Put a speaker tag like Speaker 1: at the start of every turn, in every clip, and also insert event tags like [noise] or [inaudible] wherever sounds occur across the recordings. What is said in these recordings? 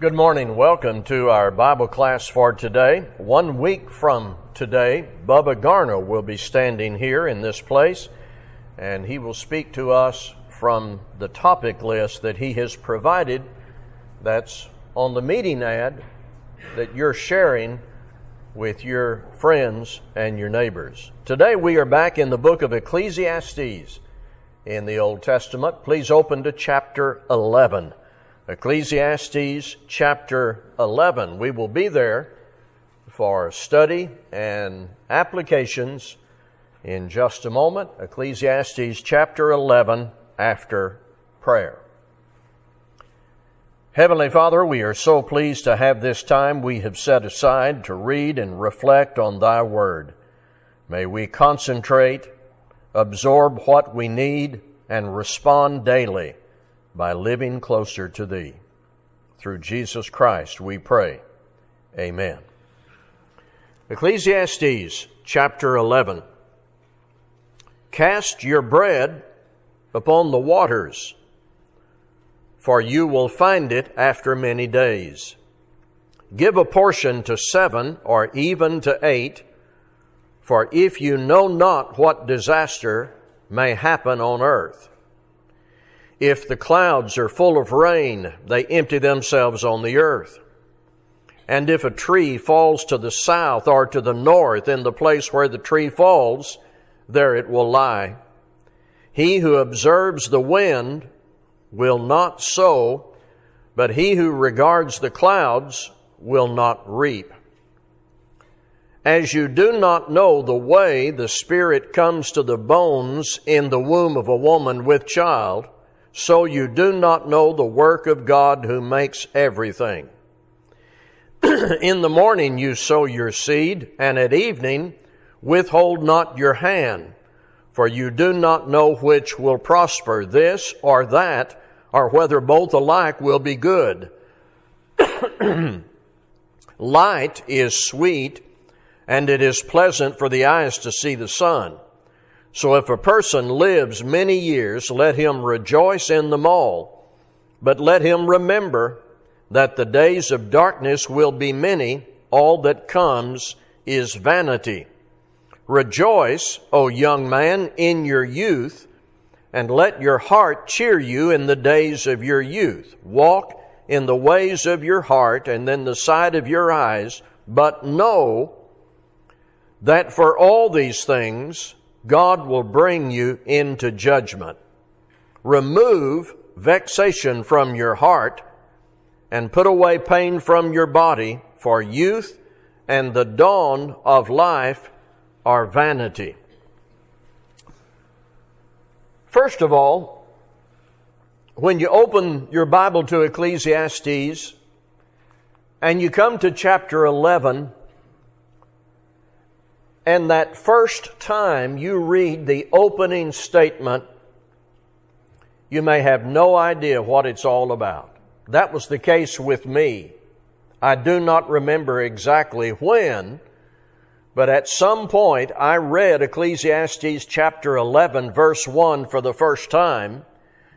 Speaker 1: Good morning. Welcome to our Bible class for today. One week from today, Bubba Garner will be standing here in this place, and he will speak to us from the topic list that he has provided that's on the meeting ad that you're sharing with your friends and your neighbors. Today we are back in the book of Ecclesiastes in the Old Testament. Please open to chapter 11. Ecclesiastes chapter 11. We will be there for study and applications in just a moment. Ecclesiastes chapter 11 after prayer. Heavenly Father, we are so pleased to have this time we have set aside to read and reflect on Thy Word. May we concentrate, absorb what we need, and respond daily by living closer to Thee. Through Jesus Christ we pray. Amen. Ecclesiastes chapter 11. Cast your bread upon the waters, for you will find it after many days. Give a portion to seven or even to eight, for if you know not what disaster may happen on earth. If the clouds are full of rain, they empty themselves on the earth. And if a tree falls to the south or to the north in the place where the tree falls, there it will lie. He who observes the wind will not sow, but he who regards the clouds will not reap. As you do not know the way the Spirit comes to the bones in the womb of a woman with child, so you do not know the work of God who makes everything. [clears throat] In the morning you sow your seed, and at evening withhold not your hand, for you do not know which will prosper, this or that, or whether both alike will be good. [clears throat] Light is sweet, and it is pleasant for the eyes to see the sun. So if a person lives many years, let him rejoice in them all. But let him remember that the days of darkness will be many. All that comes is vanity. Rejoice, O young man, in your youth, and let your heart cheer you in the days of your youth. Walk in the ways of your heart and in the sight of your eyes, but know that for all these things God will bring you into judgment. Remove vexation from your heart and put away pain from your body, for youth and the dawn of life are vanity. First of all, when you open your Bible to Ecclesiastes and you come to chapter 11, and that first time you read the opening statement, you may have no idea what it's all about. That was the case with me. I do not remember exactly when, but at some point I read Ecclesiastes chapter 11 verse 1 for the first time,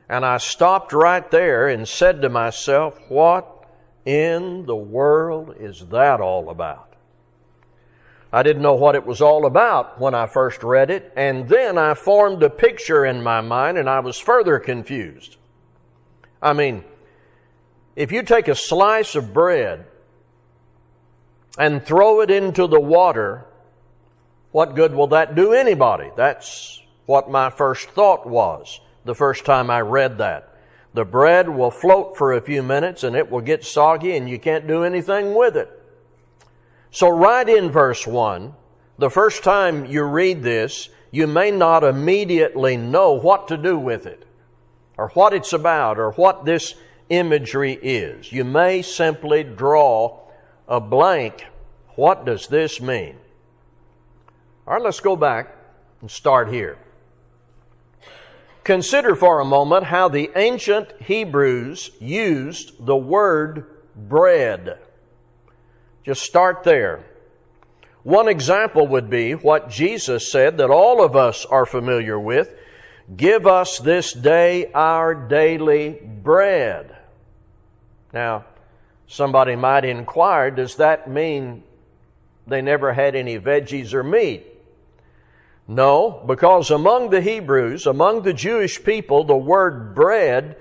Speaker 1: and I stopped right there and said to myself, what in the world is that all about? I didn't know what it was all about when I first read it, and then I formed a picture in my mind and I was further confused. I mean, if you take a slice of bread and throw it into the water, what good will that do anybody? That's what my first thought was the first time I read that. The bread will float for a few minutes and it will get soggy and you can't do anything with it. So, right in verse 1, the first time you read this, you may not immediately know what to do with it, or what it's about, or what this imagery is. You may simply draw a blank. What does this mean? All right, let's go back and start here. Consider for a moment how the ancient Hebrews used the word bread. Just start there. One example would be what Jesus said that all of us are familiar with Give us this day our daily bread. Now, Somebody might inquire, does that mean they never had any veggies or meat? No, because among the Hebrews, among the Jewish people, the word bread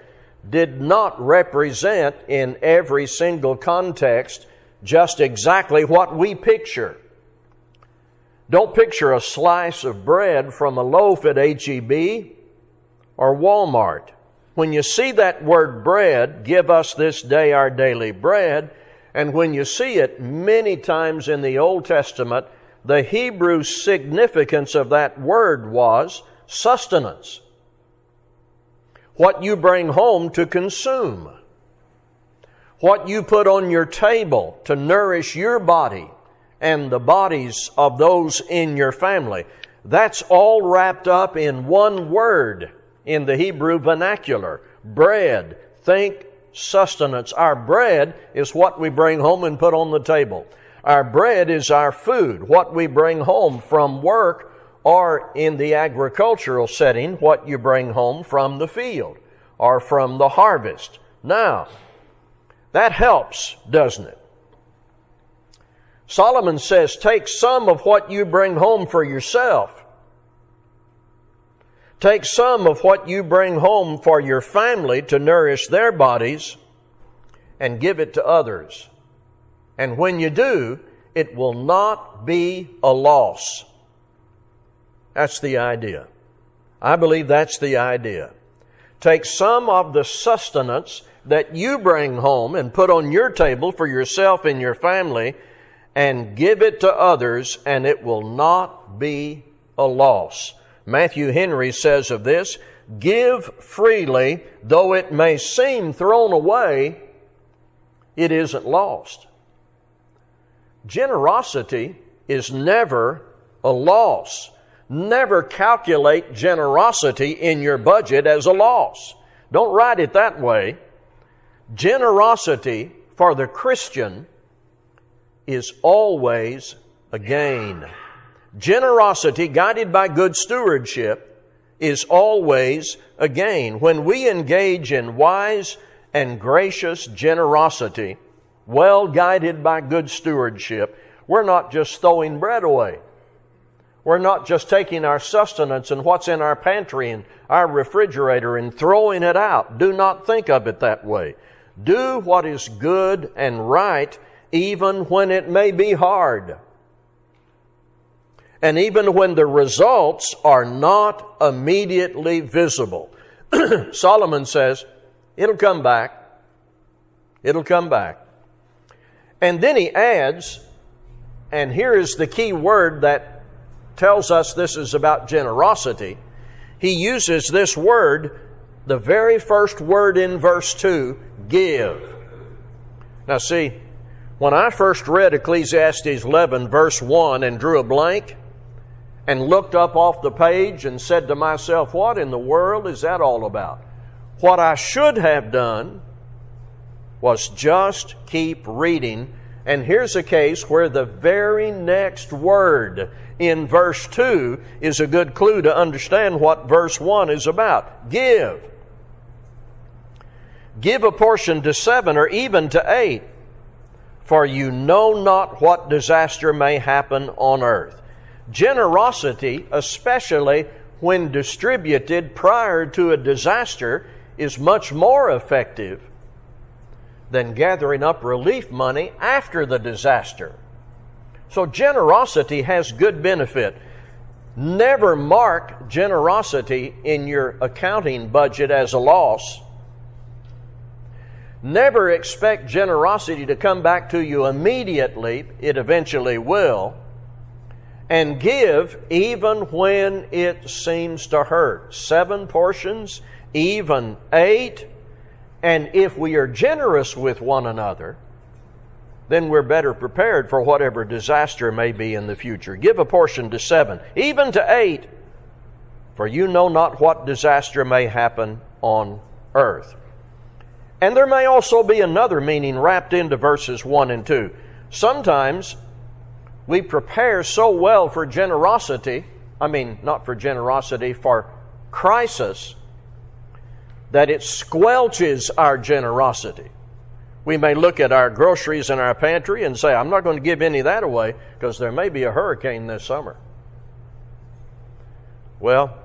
Speaker 1: did not represent in every single context just exactly what we picture. Don't picture a slice of bread from a loaf at HEB or Walmart. When you see that word bread, give us this day our daily bread, and when you see it many times in the Old Testament, the Hebrew significance of that word was sustenance. What you bring home to consume. What you put on your table to nourish your body and the bodies of those in your family. That's all wrapped up in one word in the Hebrew vernacular bread. Think sustenance. Our bread is what we bring home and put on the table. Our bread is our food, what we bring home from work or in the agricultural setting, what you bring home from the field or from the harvest. Now, that helps, doesn't it? Solomon says, take some of what you bring home for yourself Take some of what you bring home for your family to nourish their bodies and give it to others. And when you do, it will not be a loss. That's the idea. I believe that's the idea. Take some of the sustenance that you bring home and put on your table for yourself and your family and give it to others, and it will not be a loss. Matthew Henry says of this, give freely, though it may seem thrown away, it isn't lost. Generosity is never a loss. Never calculate generosity in your budget as a loss. Don't write it that way. Generosity for the Christian is always a gain. Generosity, guided by good stewardship, is always a gain. When we engage in wise and gracious generosity, well guided by good stewardship, we're not just throwing bread away. We're not just taking our sustenance and what's in our pantry and our refrigerator and throwing it out. Do not think of it that way. Do what is good and right even when it may be hard and even when the results are not immediately visible. [clears throat] Solomon says, it'll come back. It'll come back. And then he adds, and here is the key word that tells us this is about generosity. He uses this word, the very first word in verse 2, give. Now, see, when I first read Ecclesiastes 11, verse 1, and drew a blank, and looked up off the page and said to myself, What in the world is that all about? What I should have done was just keep reading. And here's a case where the very next word in verse 2 is a good clue to understand what verse 1 is about. Give. Give a portion to seven or even to eight, for you know not what disaster may happen on earth. Generosity, especially when distributed prior to a disaster, is much more effective than gathering up relief money after the disaster. So generosity has good benefit. Never mark generosity in your accounting budget as a loss. Never expect generosity to come back to you immediately. It eventually will and give even when it seems to hurt. Seven portions, even eight. And if we are generous with one another, then we're better prepared for whatever disaster may be in the future. Give a portion to seven, even to eight, for you know not what disaster may happen on earth. And there may also be another meaning wrapped into verses 1 and 2. Sometimes we prepare so well for generosity, I mean, not for generosity, for crisis, that it squelches our generosity. We may look at our groceries in our pantry and say, I'm not going to give any of that away because there may be a hurricane this summer. Well,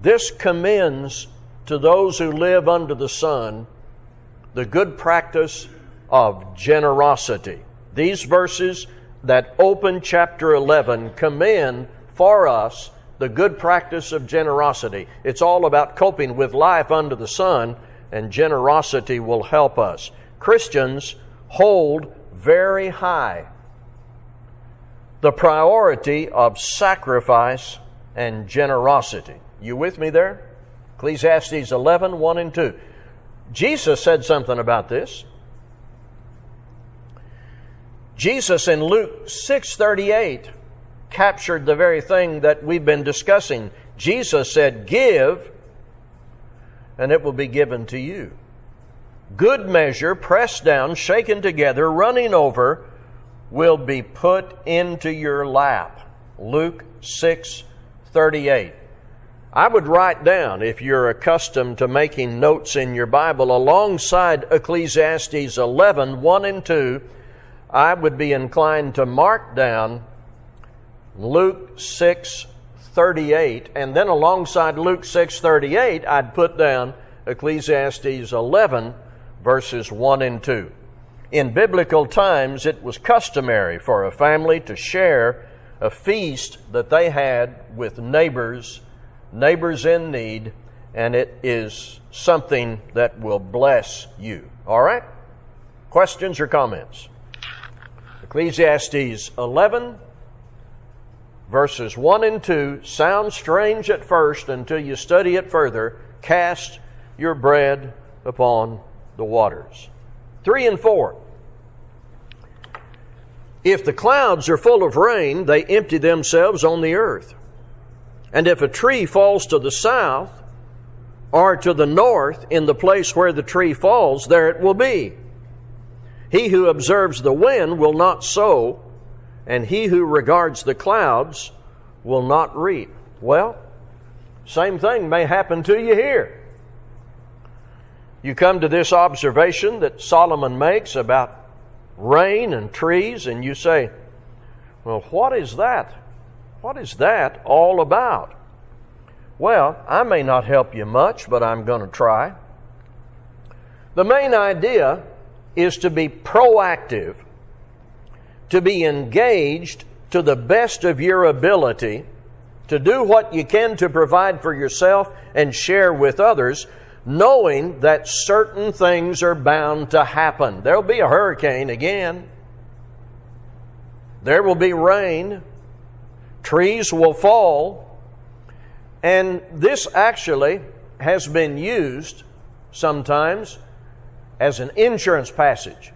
Speaker 1: this commends to those who live under the sun the good practice of generosity. These verses that open chapter 11 commend for us the good practice of generosity. It's all about coping with life under the sun, and generosity will help us. Christians hold very high the priority of sacrifice and generosity. You with me there? Ecclesiastes 11, 1 and 2. Jesus said something about this. Jesus in Luke 6:38 captured the very thing that we've been discussing. Jesus said, "Give and it will be given to you." Good measure, pressed down, shaken together, running over, will be put into your lap. Luke 6:38. I would write down, if you're accustomed to making notes in your Bible, alongside Ecclesiastes 11, 1 and 2, I would be inclined to mark down Luke 6, 38, and then alongside Luke 6, 38, I'd put down Ecclesiastes 11, verses 1 and 2. In biblical times, it was customary for a family to share a feast that they had with neighbors neighbors in need, and it is something that will bless you. All right? Questions or comments? Ecclesiastes 11, verses 1 and 2 sound strange at first until you study it further. Cast your bread upon the waters. 3 and 4. If the clouds are full of rain, they empty themselves on the earth. And if a tree falls to the south or to the north in the place where the tree falls, there it will be. He who observes the wind will not sow, and he who regards the clouds will not reap. Well, same thing may happen to you here. You come to this observation that Solomon makes about rain and trees, and you say, Well, what is that? What is that all about? Well, I may not help you much, but I'm going to try. The main idea is to be proactive, to be engaged to the best of your ability, to do what you can to provide for yourself and share with others, knowing that certain things are bound to happen. There'll be a hurricane again. There will be rain trees will fall. And this actually has been used sometimes as an insurance passage.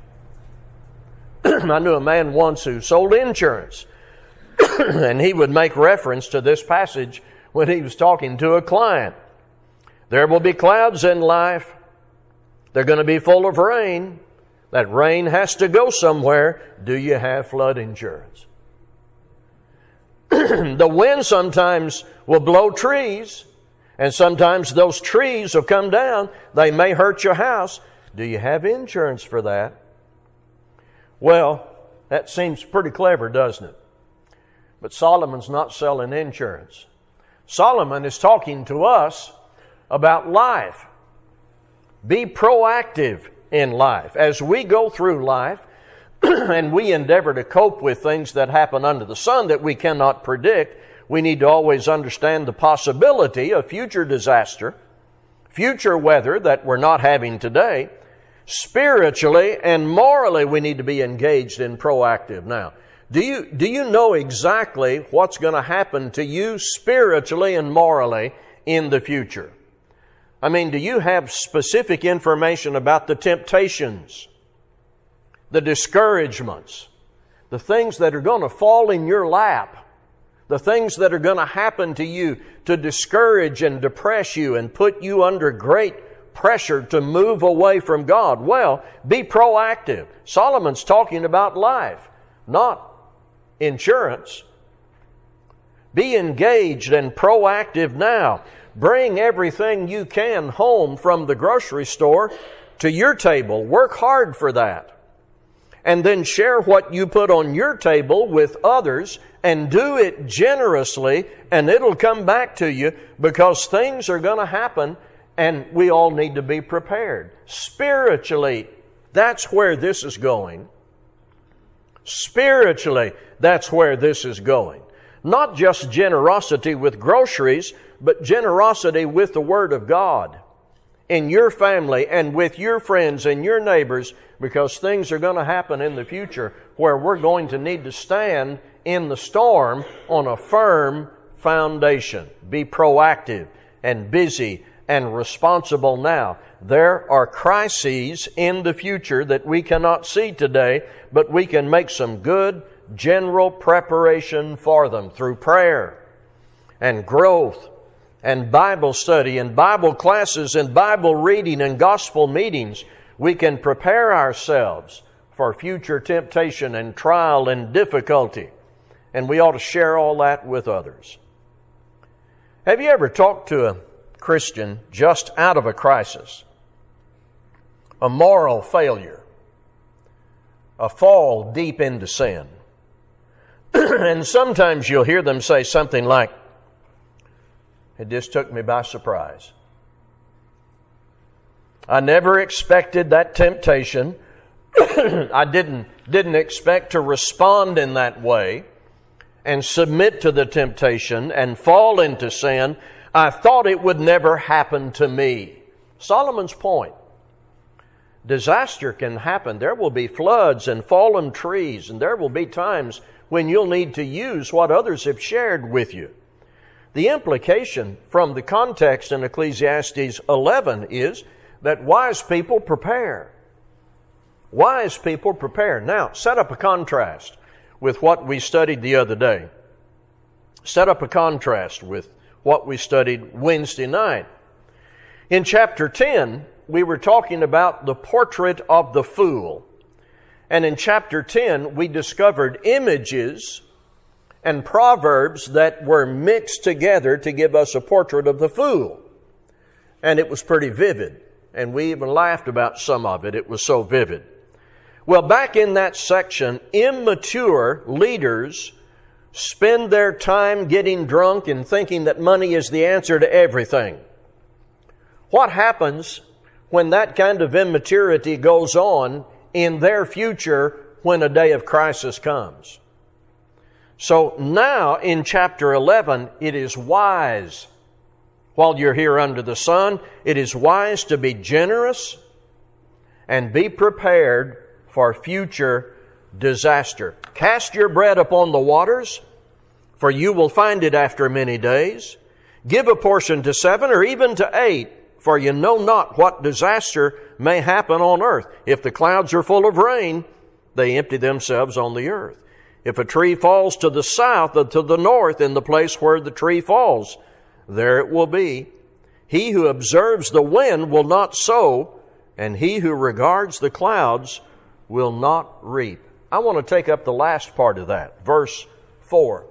Speaker 1: [clears throat] I knew a man once who sold insurance, [clears throat] and he would make reference to this passage when he was talking to a client. There will be clouds in life. They're going to be full of rain. That rain has to go somewhere. Do you have flood insurance? [clears throat] the wind sometimes will blow trees, and sometimes those trees will come down. They may hurt your house. Do you have insurance for that? Well, that seems pretty clever, doesn't it? But Solomon's not selling insurance. Solomon is talking to us about life. Be proactive in life. As we go through life, [clears throat] and we endeavor to cope with things that happen under the sun that we cannot predict, we need to always understand the possibility of future disaster, future weather that we're not having today. Spiritually and morally, we need to be engaged in proactive. Now, do you, do you know exactly what's going to happen to you spiritually and morally in the future? I mean, do you have specific information about the temptations? The discouragements, the things that are going to fall in your lap, the things that are going to happen to you to discourage and depress you and put you under great pressure to move away from God. Well, be proactive. Solomon's talking about life, not insurance. Be engaged and proactive now. Bring everything you can home from the grocery store to your table. Work hard for that. And then share what you put on your table with others and do it generously and it'll come back to you because things are going to happen and we all need to be prepared. Spiritually, that's where this is going. Spiritually, that's where this is going. Not just generosity with groceries, but generosity with the Word of God in your family and with your friends and your neighbors because things are going to happen in the future where we're going to need to stand in the storm on a firm foundation. Be proactive and busy and responsible now. There are crises in the future that we cannot see today, but we can make some good general preparation for them through prayer and growth and Bible study and Bible classes and Bible reading and gospel meetings. We can prepare ourselves for future temptation and trial and difficulty. And we ought to share all that with others. Have you ever talked to a Christian just out of a crisis, a moral failure, a fall deep into sin. [clears throat] and sometimes you'll hear them say something like, It just took me by surprise. I never expected that temptation. [clears throat] I didn't, didn't expect to respond in that way and submit to the temptation and fall into sin I thought it would never happen to me. Solomon's point. Disaster can happen. There will be floods and fallen trees, and there will be times when you'll need to use what others have shared with you. The implication from the context in Ecclesiastes 11 is that wise people prepare. Wise people prepare. Now, set up a contrast with what we studied the other day. Set up a contrast with what we studied Wednesday night. In chapter 10, we were talking about the portrait of the fool. And in chapter 10, we discovered images and proverbs that were mixed together to give us a portrait of the fool. And it was pretty vivid. And we even laughed about some of it. It was so vivid. Well, back in that section, immature leaders spend their time getting drunk and thinking that money is the answer to everything. What happens when that kind of immaturity goes on in their future when a day of crisis comes? So now in chapter 11, it is wise, while you're here under the sun, it is wise to be generous and be prepared for future disaster. Cast your bread upon the waters, for you will find it after many days. Give a portion to seven or even to eight, for you know not what disaster may happen on earth. If the clouds are full of rain, they empty themselves on the earth. If a tree falls to the south or to the north in the place where the tree falls, there it will be. He who observes the wind will not sow, and he who regards the clouds will not reap. I want to take up the last part of that, verse 4.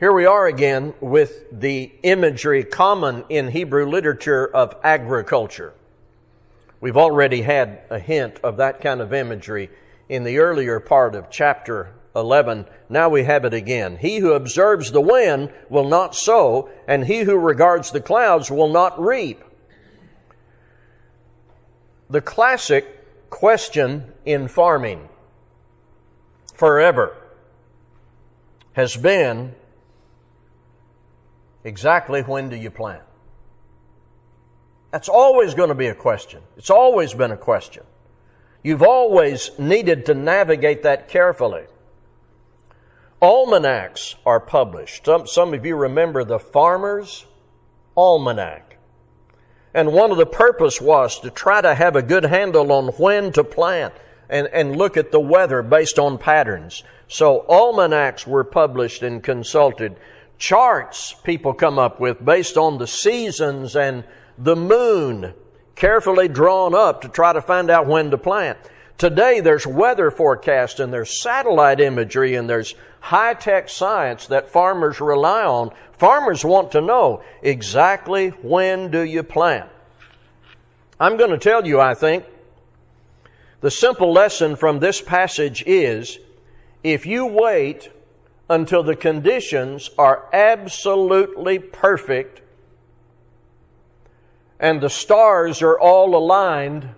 Speaker 1: Here we are again with the imagery common in Hebrew literature of agriculture. We've already had a hint of that kind of imagery in the earlier part of chapter 11. Now we have it again. He who observes the wind will not sow, and he who regards the clouds will not reap. The classic question in farming forever has been exactly when do you plant? That's always going to be a question. It's always been a question. You've always needed to navigate that carefully. Almanacs are published. Some, some of you remember the Farmer's Almanac. And one of the purpose was to try to have a good handle on when to plant and, and look at the weather based on patterns. So almanacs were published and consulted charts people come up with based on the seasons and the moon, carefully drawn up to try to find out when to plant. Today there's weather forecast and there's satellite imagery and there's high tech science that farmers rely on. Farmers want to know exactly when do you plant. I'm going to tell you, I think, the simple lesson from this passage is if you wait until the conditions are absolutely perfect and the stars are all aligned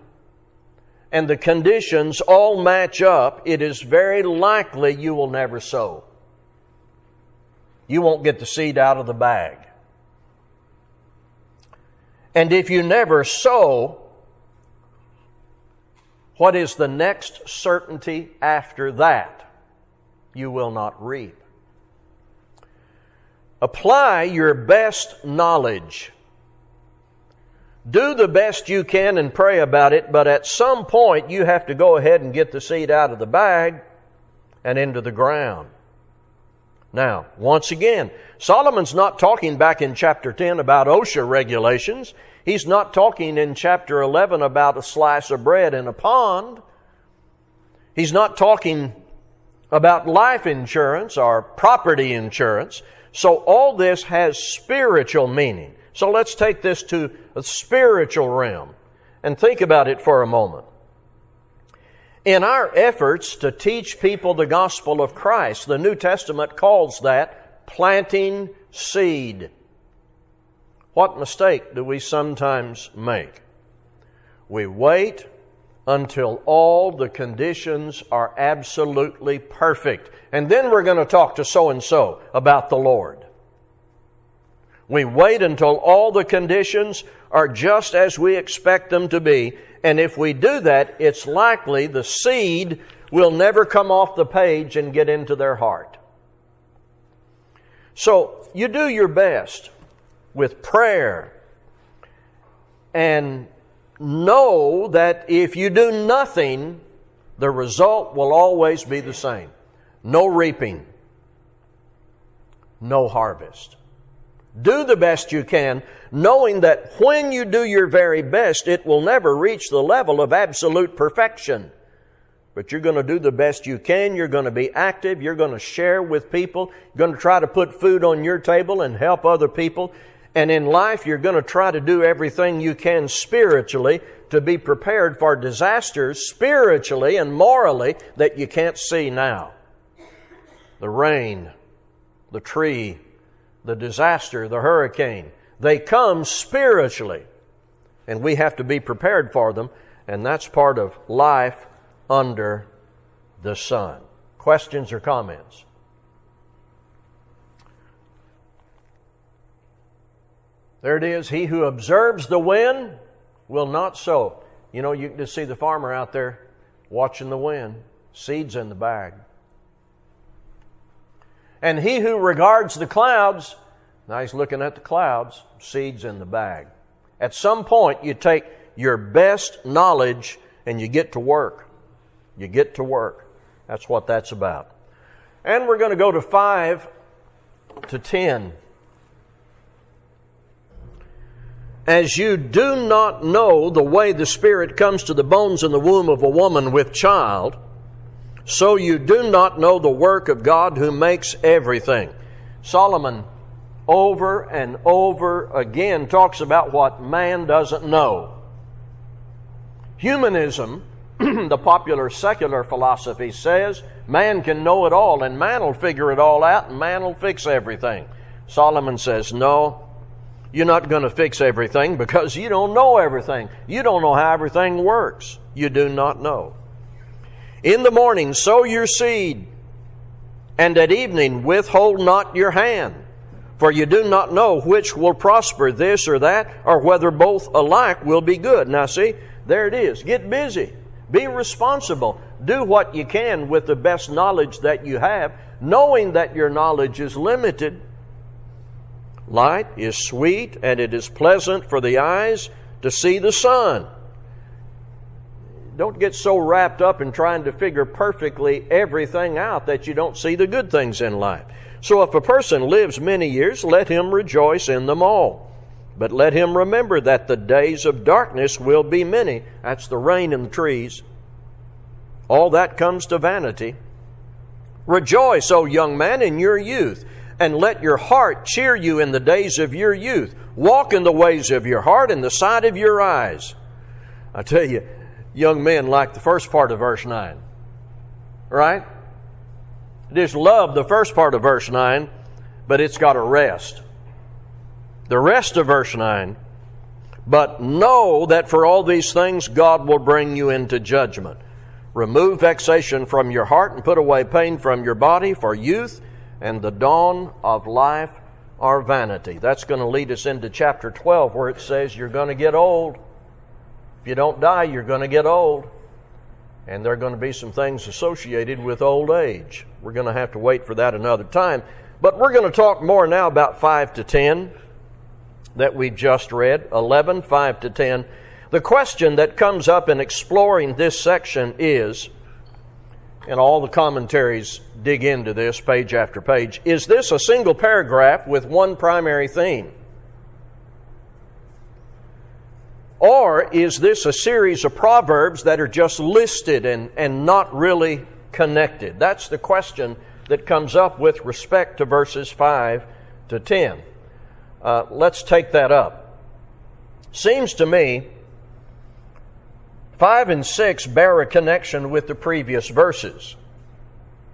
Speaker 1: and the conditions all match up, it is very likely you will never sow. You won't get the seed out of the bag. And if you never sow, what is the next certainty after that? You will not reap. Apply your best knowledge. Do the best you can and pray about it, but at some point you have to go ahead and get the seed out of the bag and into the ground. Now, once again, Solomon's not talking back in chapter 10 about OSHA regulations. He's not talking in chapter 11 about a slice of bread in a pond. He's not talking about life insurance or property insurance. So all this has spiritual meaning. So let's take this to a spiritual realm and think about it for a moment. In our efforts to teach people the gospel of Christ, the New Testament calls that planting seed. What mistake do we sometimes make? We wait until all the conditions are absolutely perfect. And then we're going to talk to so and so about the Lord. We wait until all the conditions are just as we expect them to be. And if we do that, it's likely the seed will never come off the page and get into their heart. So you do your best with prayer and know that if you do nothing, the result will always be the same no reaping, no harvest. Do the best you can, knowing that when you do your very best, it will never reach the level of absolute perfection. But you're going to do the best you can. You're going to be active. You're going to share with people. You're going to try to put food on your table and help other people. And in life, you're going to try to do everything you can spiritually to be prepared for disasters spiritually and morally that you can't see now. The rain, the tree, the disaster, the hurricane. They come spiritually, and we have to be prepared for them, and that's part of life under the sun. Questions or comments? There it is. He who observes the wind will not sow. You know, you can just see the farmer out there watching the wind, seeds in the bag. And he who regards the clouds, now he's looking at the clouds, seeds in the bag. At some point, you take your best knowledge and you get to work. You get to work. That's what that's about. And we're going to go to 5 to 10. As you do not know the way the Spirit comes to the bones in the womb of a woman with child, so you do not know the work of God who makes everything. Solomon over and over again talks about what man doesn't know. Humanism, [clears throat] the popular secular philosophy, says man can know it all and man will figure it all out and man will fix everything. Solomon says, no, you're not going to fix everything because you don't know everything. You don't know how everything works. You do not know. In the morning sow your seed, and at evening withhold not your hand. For you do not know which will prosper, this or that, or whether both alike will be good. Now, see, there it is. Get busy. Be responsible. Do what you can with the best knowledge that you have, knowing that your knowledge is limited. Light is sweet, and it is pleasant for the eyes to see the sun don't get so wrapped up in trying to figure perfectly everything out that you don't see the good things in life. So if a person lives many years, let him rejoice in them all. But let him remember that the days of darkness will be many. That's the rain in the trees. All that comes to vanity. Rejoice, O young man, in your youth, and let your heart cheer you in the days of your youth. Walk in the ways of your heart in the sight of your eyes I tell you, young men like the first part of verse 9. Right? Just love the first part of verse 9, but it's got a rest. The rest of verse 9 but know that for all these things God will bring you into judgment. Remove vexation from your heart and put away pain from your body, for youth and the dawn of life are vanity. That's going to lead us into chapter 12, where it says you're going to get old. If you don't die, you're going to get old. And there are going to be some things associated with old age. We're going to have to wait for that another time. But we're going to talk more now about 5 to 10 that we just read, 11, 5 to 10. The question that comes up in exploring this section is, and all the commentaries dig into this page after page, is this a single paragraph with one primary theme? Or is this a series of proverbs that are just listed and, and not really connected? That's the question that comes up with respect to verses 5 to 10. Uh, let's take that up. Seems to me 5 and 6 bear a connection with the previous verses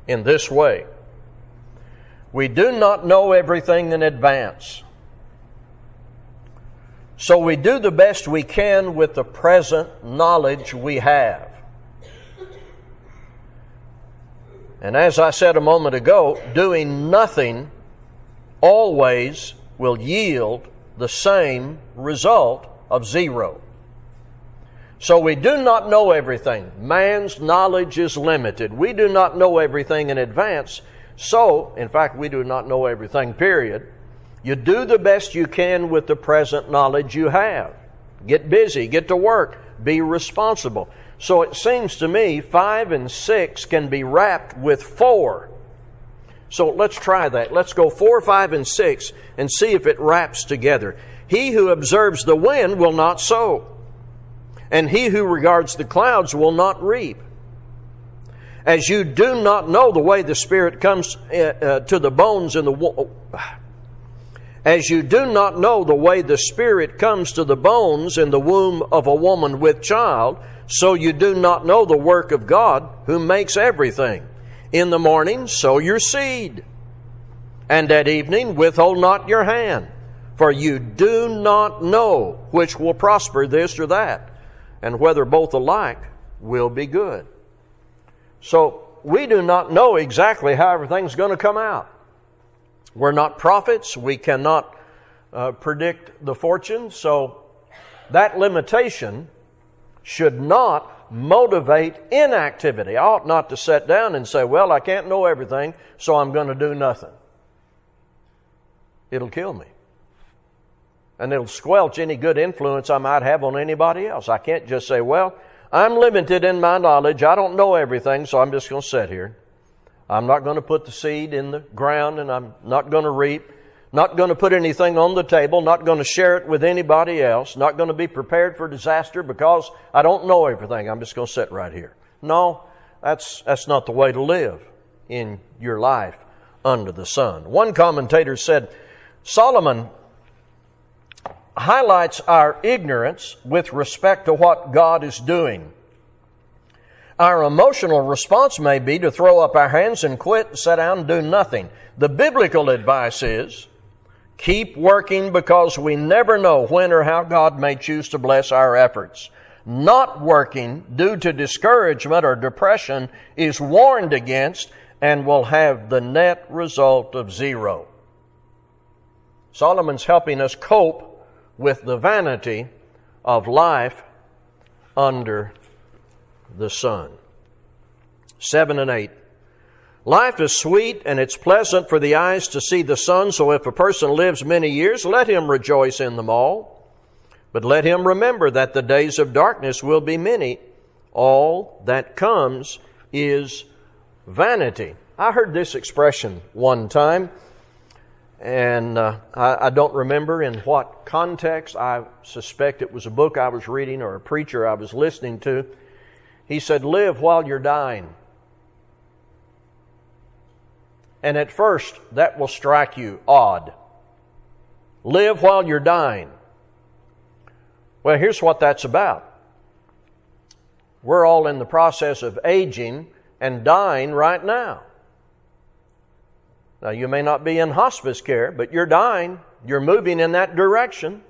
Speaker 1: in this way. We do not know everything in advance. So we do the best we can with the present knowledge we have. And as I said a moment ago, doing nothing always will yield the same result of zero. So we do not know everything. Man's knowledge is limited. We do not know everything in advance. So, in fact, we do not know everything, period. You do the best you can with the present knowledge you have. Get busy, get to work, be responsible. So it seems to me five and six can be wrapped with four. So let's try that. Let's go four, five, and six and see if it wraps together. He who observes the wind will not sow, and he who regards the clouds will not reap. As you do not know the way the Spirit comes uh, uh, to the bones in the as you do not know the way the Spirit comes to the bones in the womb of a woman with child, so you do not know the work of God who makes everything. In the morning, sow your seed, and at evening, withhold not your hand, for you do not know which will prosper this or that, and whether both alike will be good. So, we do not know exactly how everything's going to come out. We're not prophets. We cannot uh, predict the fortune. So, that limitation should not motivate inactivity. I ought not to sit down and say, well, I can't know everything, so I'm going to do nothing. It'll kill me. And it'll squelch any good influence I might have on anybody else. I can't just say, well, I'm limited in my knowledge. I don't know everything, so I'm just going to sit here. I'm not going to put the seed in the ground and I'm not going to reap. Not going to put anything on the table, not going to share it with anybody else, not going to be prepared for disaster because I don't know everything. I'm just going to sit right here. No, that's, that's not the way to live in your life under the sun. One commentator said, Solomon highlights our ignorance with respect to what God is doing. Our emotional response may be to throw up our hands and quit, and sit down, and do nothing. The biblical advice is Keep working because we never know when or how God may choose to bless our efforts. Not working due to discouragement or depression is warned against and will have the net result of zero. Solomon's helping us cope with the vanity of life under the sun. Seven and eight. Life is sweet and it's pleasant for the eyes to see the sun, so if a person lives many years, let him rejoice in them all. But let him remember that the days of darkness will be many. All that comes is vanity. I heard this expression one time, and uh, I, I don't remember in what context. I suspect it was a book I was reading or a preacher I was listening to. He said, Live while you're dying. And at first, that will strike you odd. Live while you're dying. Well, here's what that's about. We're all in the process of aging and dying right now. Now, you may not be in hospice care, but you're dying. You're moving in that direction.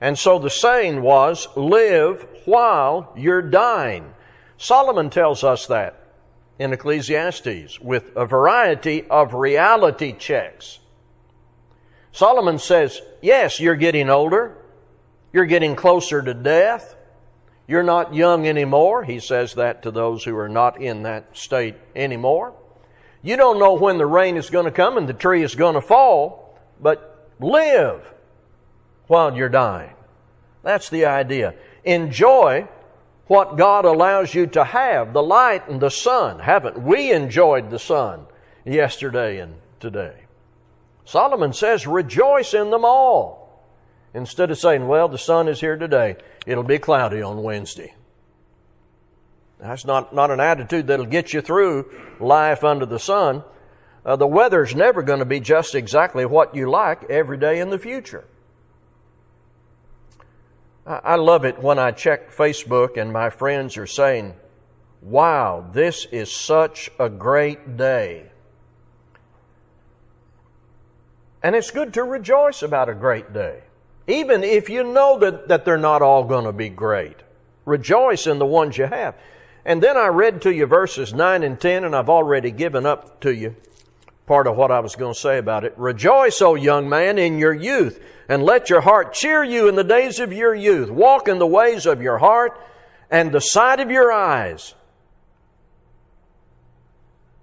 Speaker 1: And so the saying was, live while you're dying. Solomon tells us that in Ecclesiastes with a variety of reality checks. Solomon says, yes, you're getting older. You're getting closer to death. You're not young anymore. He says that to those who are not in that state anymore. You don't know when the rain is going to come and the tree is going to fall, but live while you're dying. That's the idea. Enjoy what God allows you to have the light and the sun. Haven't we enjoyed the sun yesterday and today? Solomon says, rejoice in them all. Instead of saying, well, the sun is here today, it'll be cloudy on Wednesday. That's not, not an attitude that'll get you through life under the sun. Uh, the weather's never going to be just exactly what you like every day in the future. I, love it when I check Facebook and my friends are saying, Wow, this is such a great day. And it's good to rejoice about a great day, even if you know that, that they're not all going to be great. Rejoice in the ones you have. And then I read to you verses 9 and 10, and I've already given up to you part of what I was going to say about it. Rejoice, O young man, in your youth, and let your heart cheer you in the days of your youth. Walk in the ways of your heart and the sight of your eyes.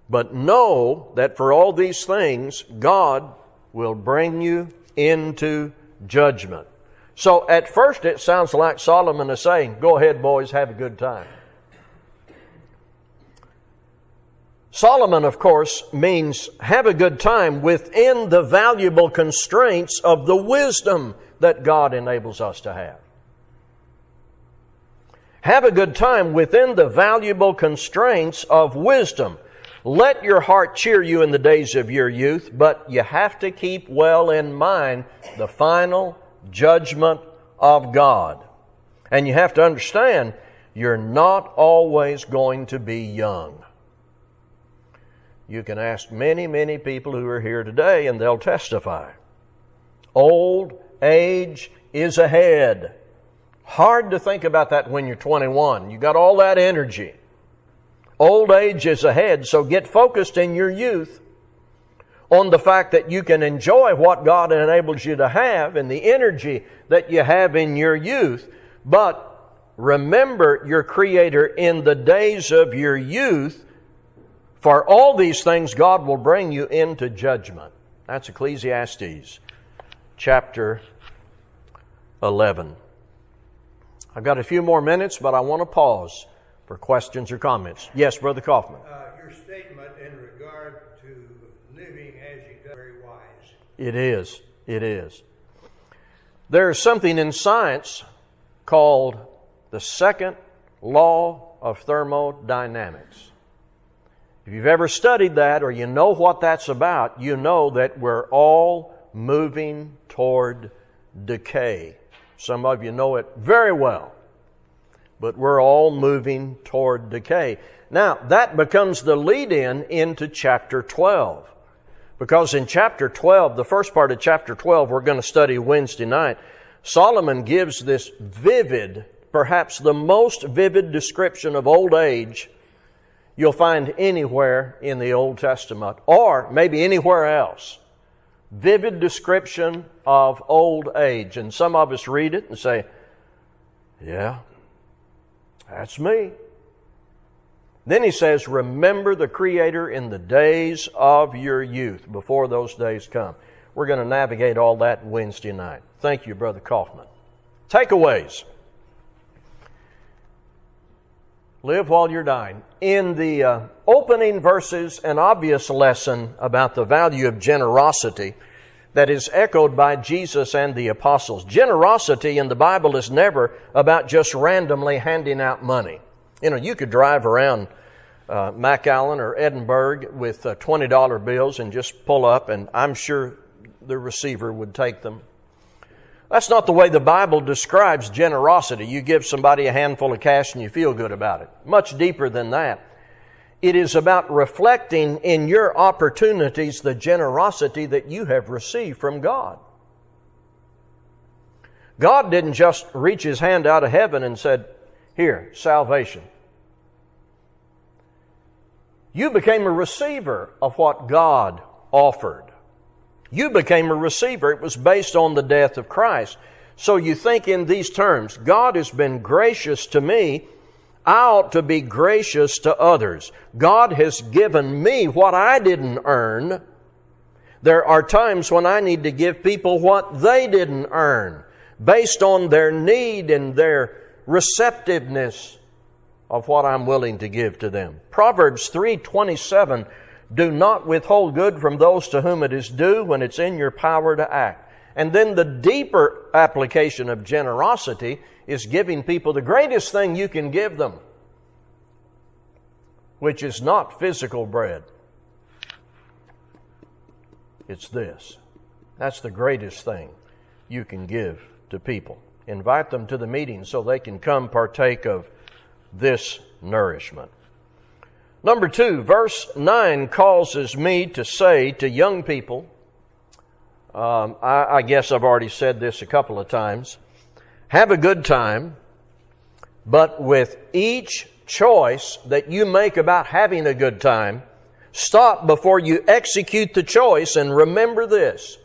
Speaker 1: But know that for all these things, God will bring you into judgment. So at first it sounds like Solomon is saying, Go ahead, boys, have a good time. Solomon, of course, means have a good time within the valuable constraints of the wisdom that God enables us to have. Have a good time within the valuable constraints of wisdom. Let your heart cheer you in the days of your youth, but you have to keep well in mind the final judgment of God. And you have to understand you're not always going to be young. You can ask many, many people who are here today and they'll testify. Old age is ahead. Hard to think about that when you're 21. You got all that energy. Old age is ahead, so get focused in your youth on the fact that you can enjoy what God enables you to have and the energy that you have in your youth, but remember your Creator in the days of your youth. For all these things, God will bring you into judgment. That's Ecclesiastes chapter 11. I've got a few more minutes, but I want to pause for questions or comments. Yes, Brother Kaufman.
Speaker 2: Uh, your statement in regard to living as you go very wise.
Speaker 1: It is. It is. There's something in science called the second law of thermodynamics. If you've ever studied that or you know what that's about, you know that we're all moving toward decay. Some of you know it very well but we're all moving toward decay. Now, that becomes the lead in into chapter 12. Because in chapter 12, the first part of chapter 12, we're going to study Wednesday night, Solomon gives this vivid, perhaps the most vivid description of old age you'll find anywhere in the Old Testament, or maybe anywhere else. Vivid description of old age. And some of us read it and say, yeah, that's me. Then he says, Remember the Creator in the days of your youth, before those days come. We're going to navigate all that Wednesday night. Thank you, Brother Kaufman. Takeaways. Live while you're dying. In the uh, opening verses, an obvious lesson about the value of generosity that is echoed by Jesus and the apostles. Generosity in the Bible is never about just randomly handing out money. You know, you could drive around uh, McAllen or Edinburg with uh, $20 bills and just pull up, and I'm sure the receiver would take them. That's not the way the Bible describes generosity. You give somebody a handful of cash and you feel good about it. Much deeper than that. It is about reflecting in your opportunities the generosity that you have received from God. God didn't just reach his hand out of heaven and said, Here, salvation. You became a receiver of what God offered. You became a receiver. It was based on the death of Christ. So you think in these terms God has been gracious to me. I ought to be gracious to others. God has given me what I didn't earn. There are times when I need to give people what they didn't earn based on their need and their receptiveness of what I'm willing to give to them. Proverbs 3:27 do not withhold good from those to whom it is due when it's in your power to act. And then the deeper application of generosity is giving people the greatest thing you can give them, which is not physical bread. It's this. That's the greatest thing you can give to people. Invite them to the meeting so they can come partake of this nourishment. Number two, verse 9 causes me to say to young people, um, I, I guess I've already said this a couple of times, have a good time, but with each choice that you make about having a good time, stop before you execute the choice and remember this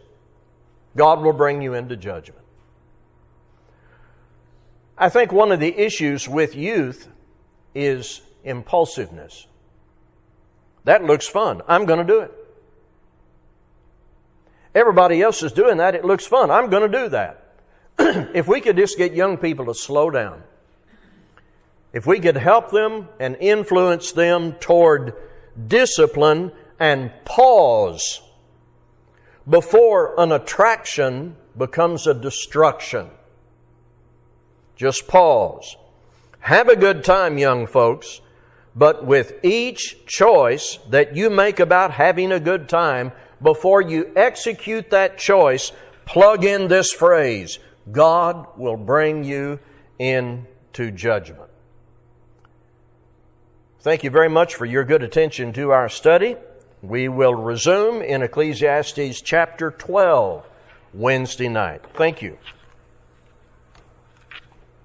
Speaker 1: God will bring you into judgment. I think one of the issues with youth is impulsiveness. That looks fun. I'm going to do it. Everybody else is doing that. It looks fun. I'm going to do that. [clears throat] if we could just get young people to slow down, if we could help them and influence them toward discipline and pause before an attraction becomes a destruction. Just pause. Have a good time, young folks, but with each choice that you make about having a good time, before you execute that choice, plug in this phrase God will bring you into judgment. Thank you very much for your good attention to our study. We will resume in Ecclesiastes chapter 12 Wednesday night. Thank you.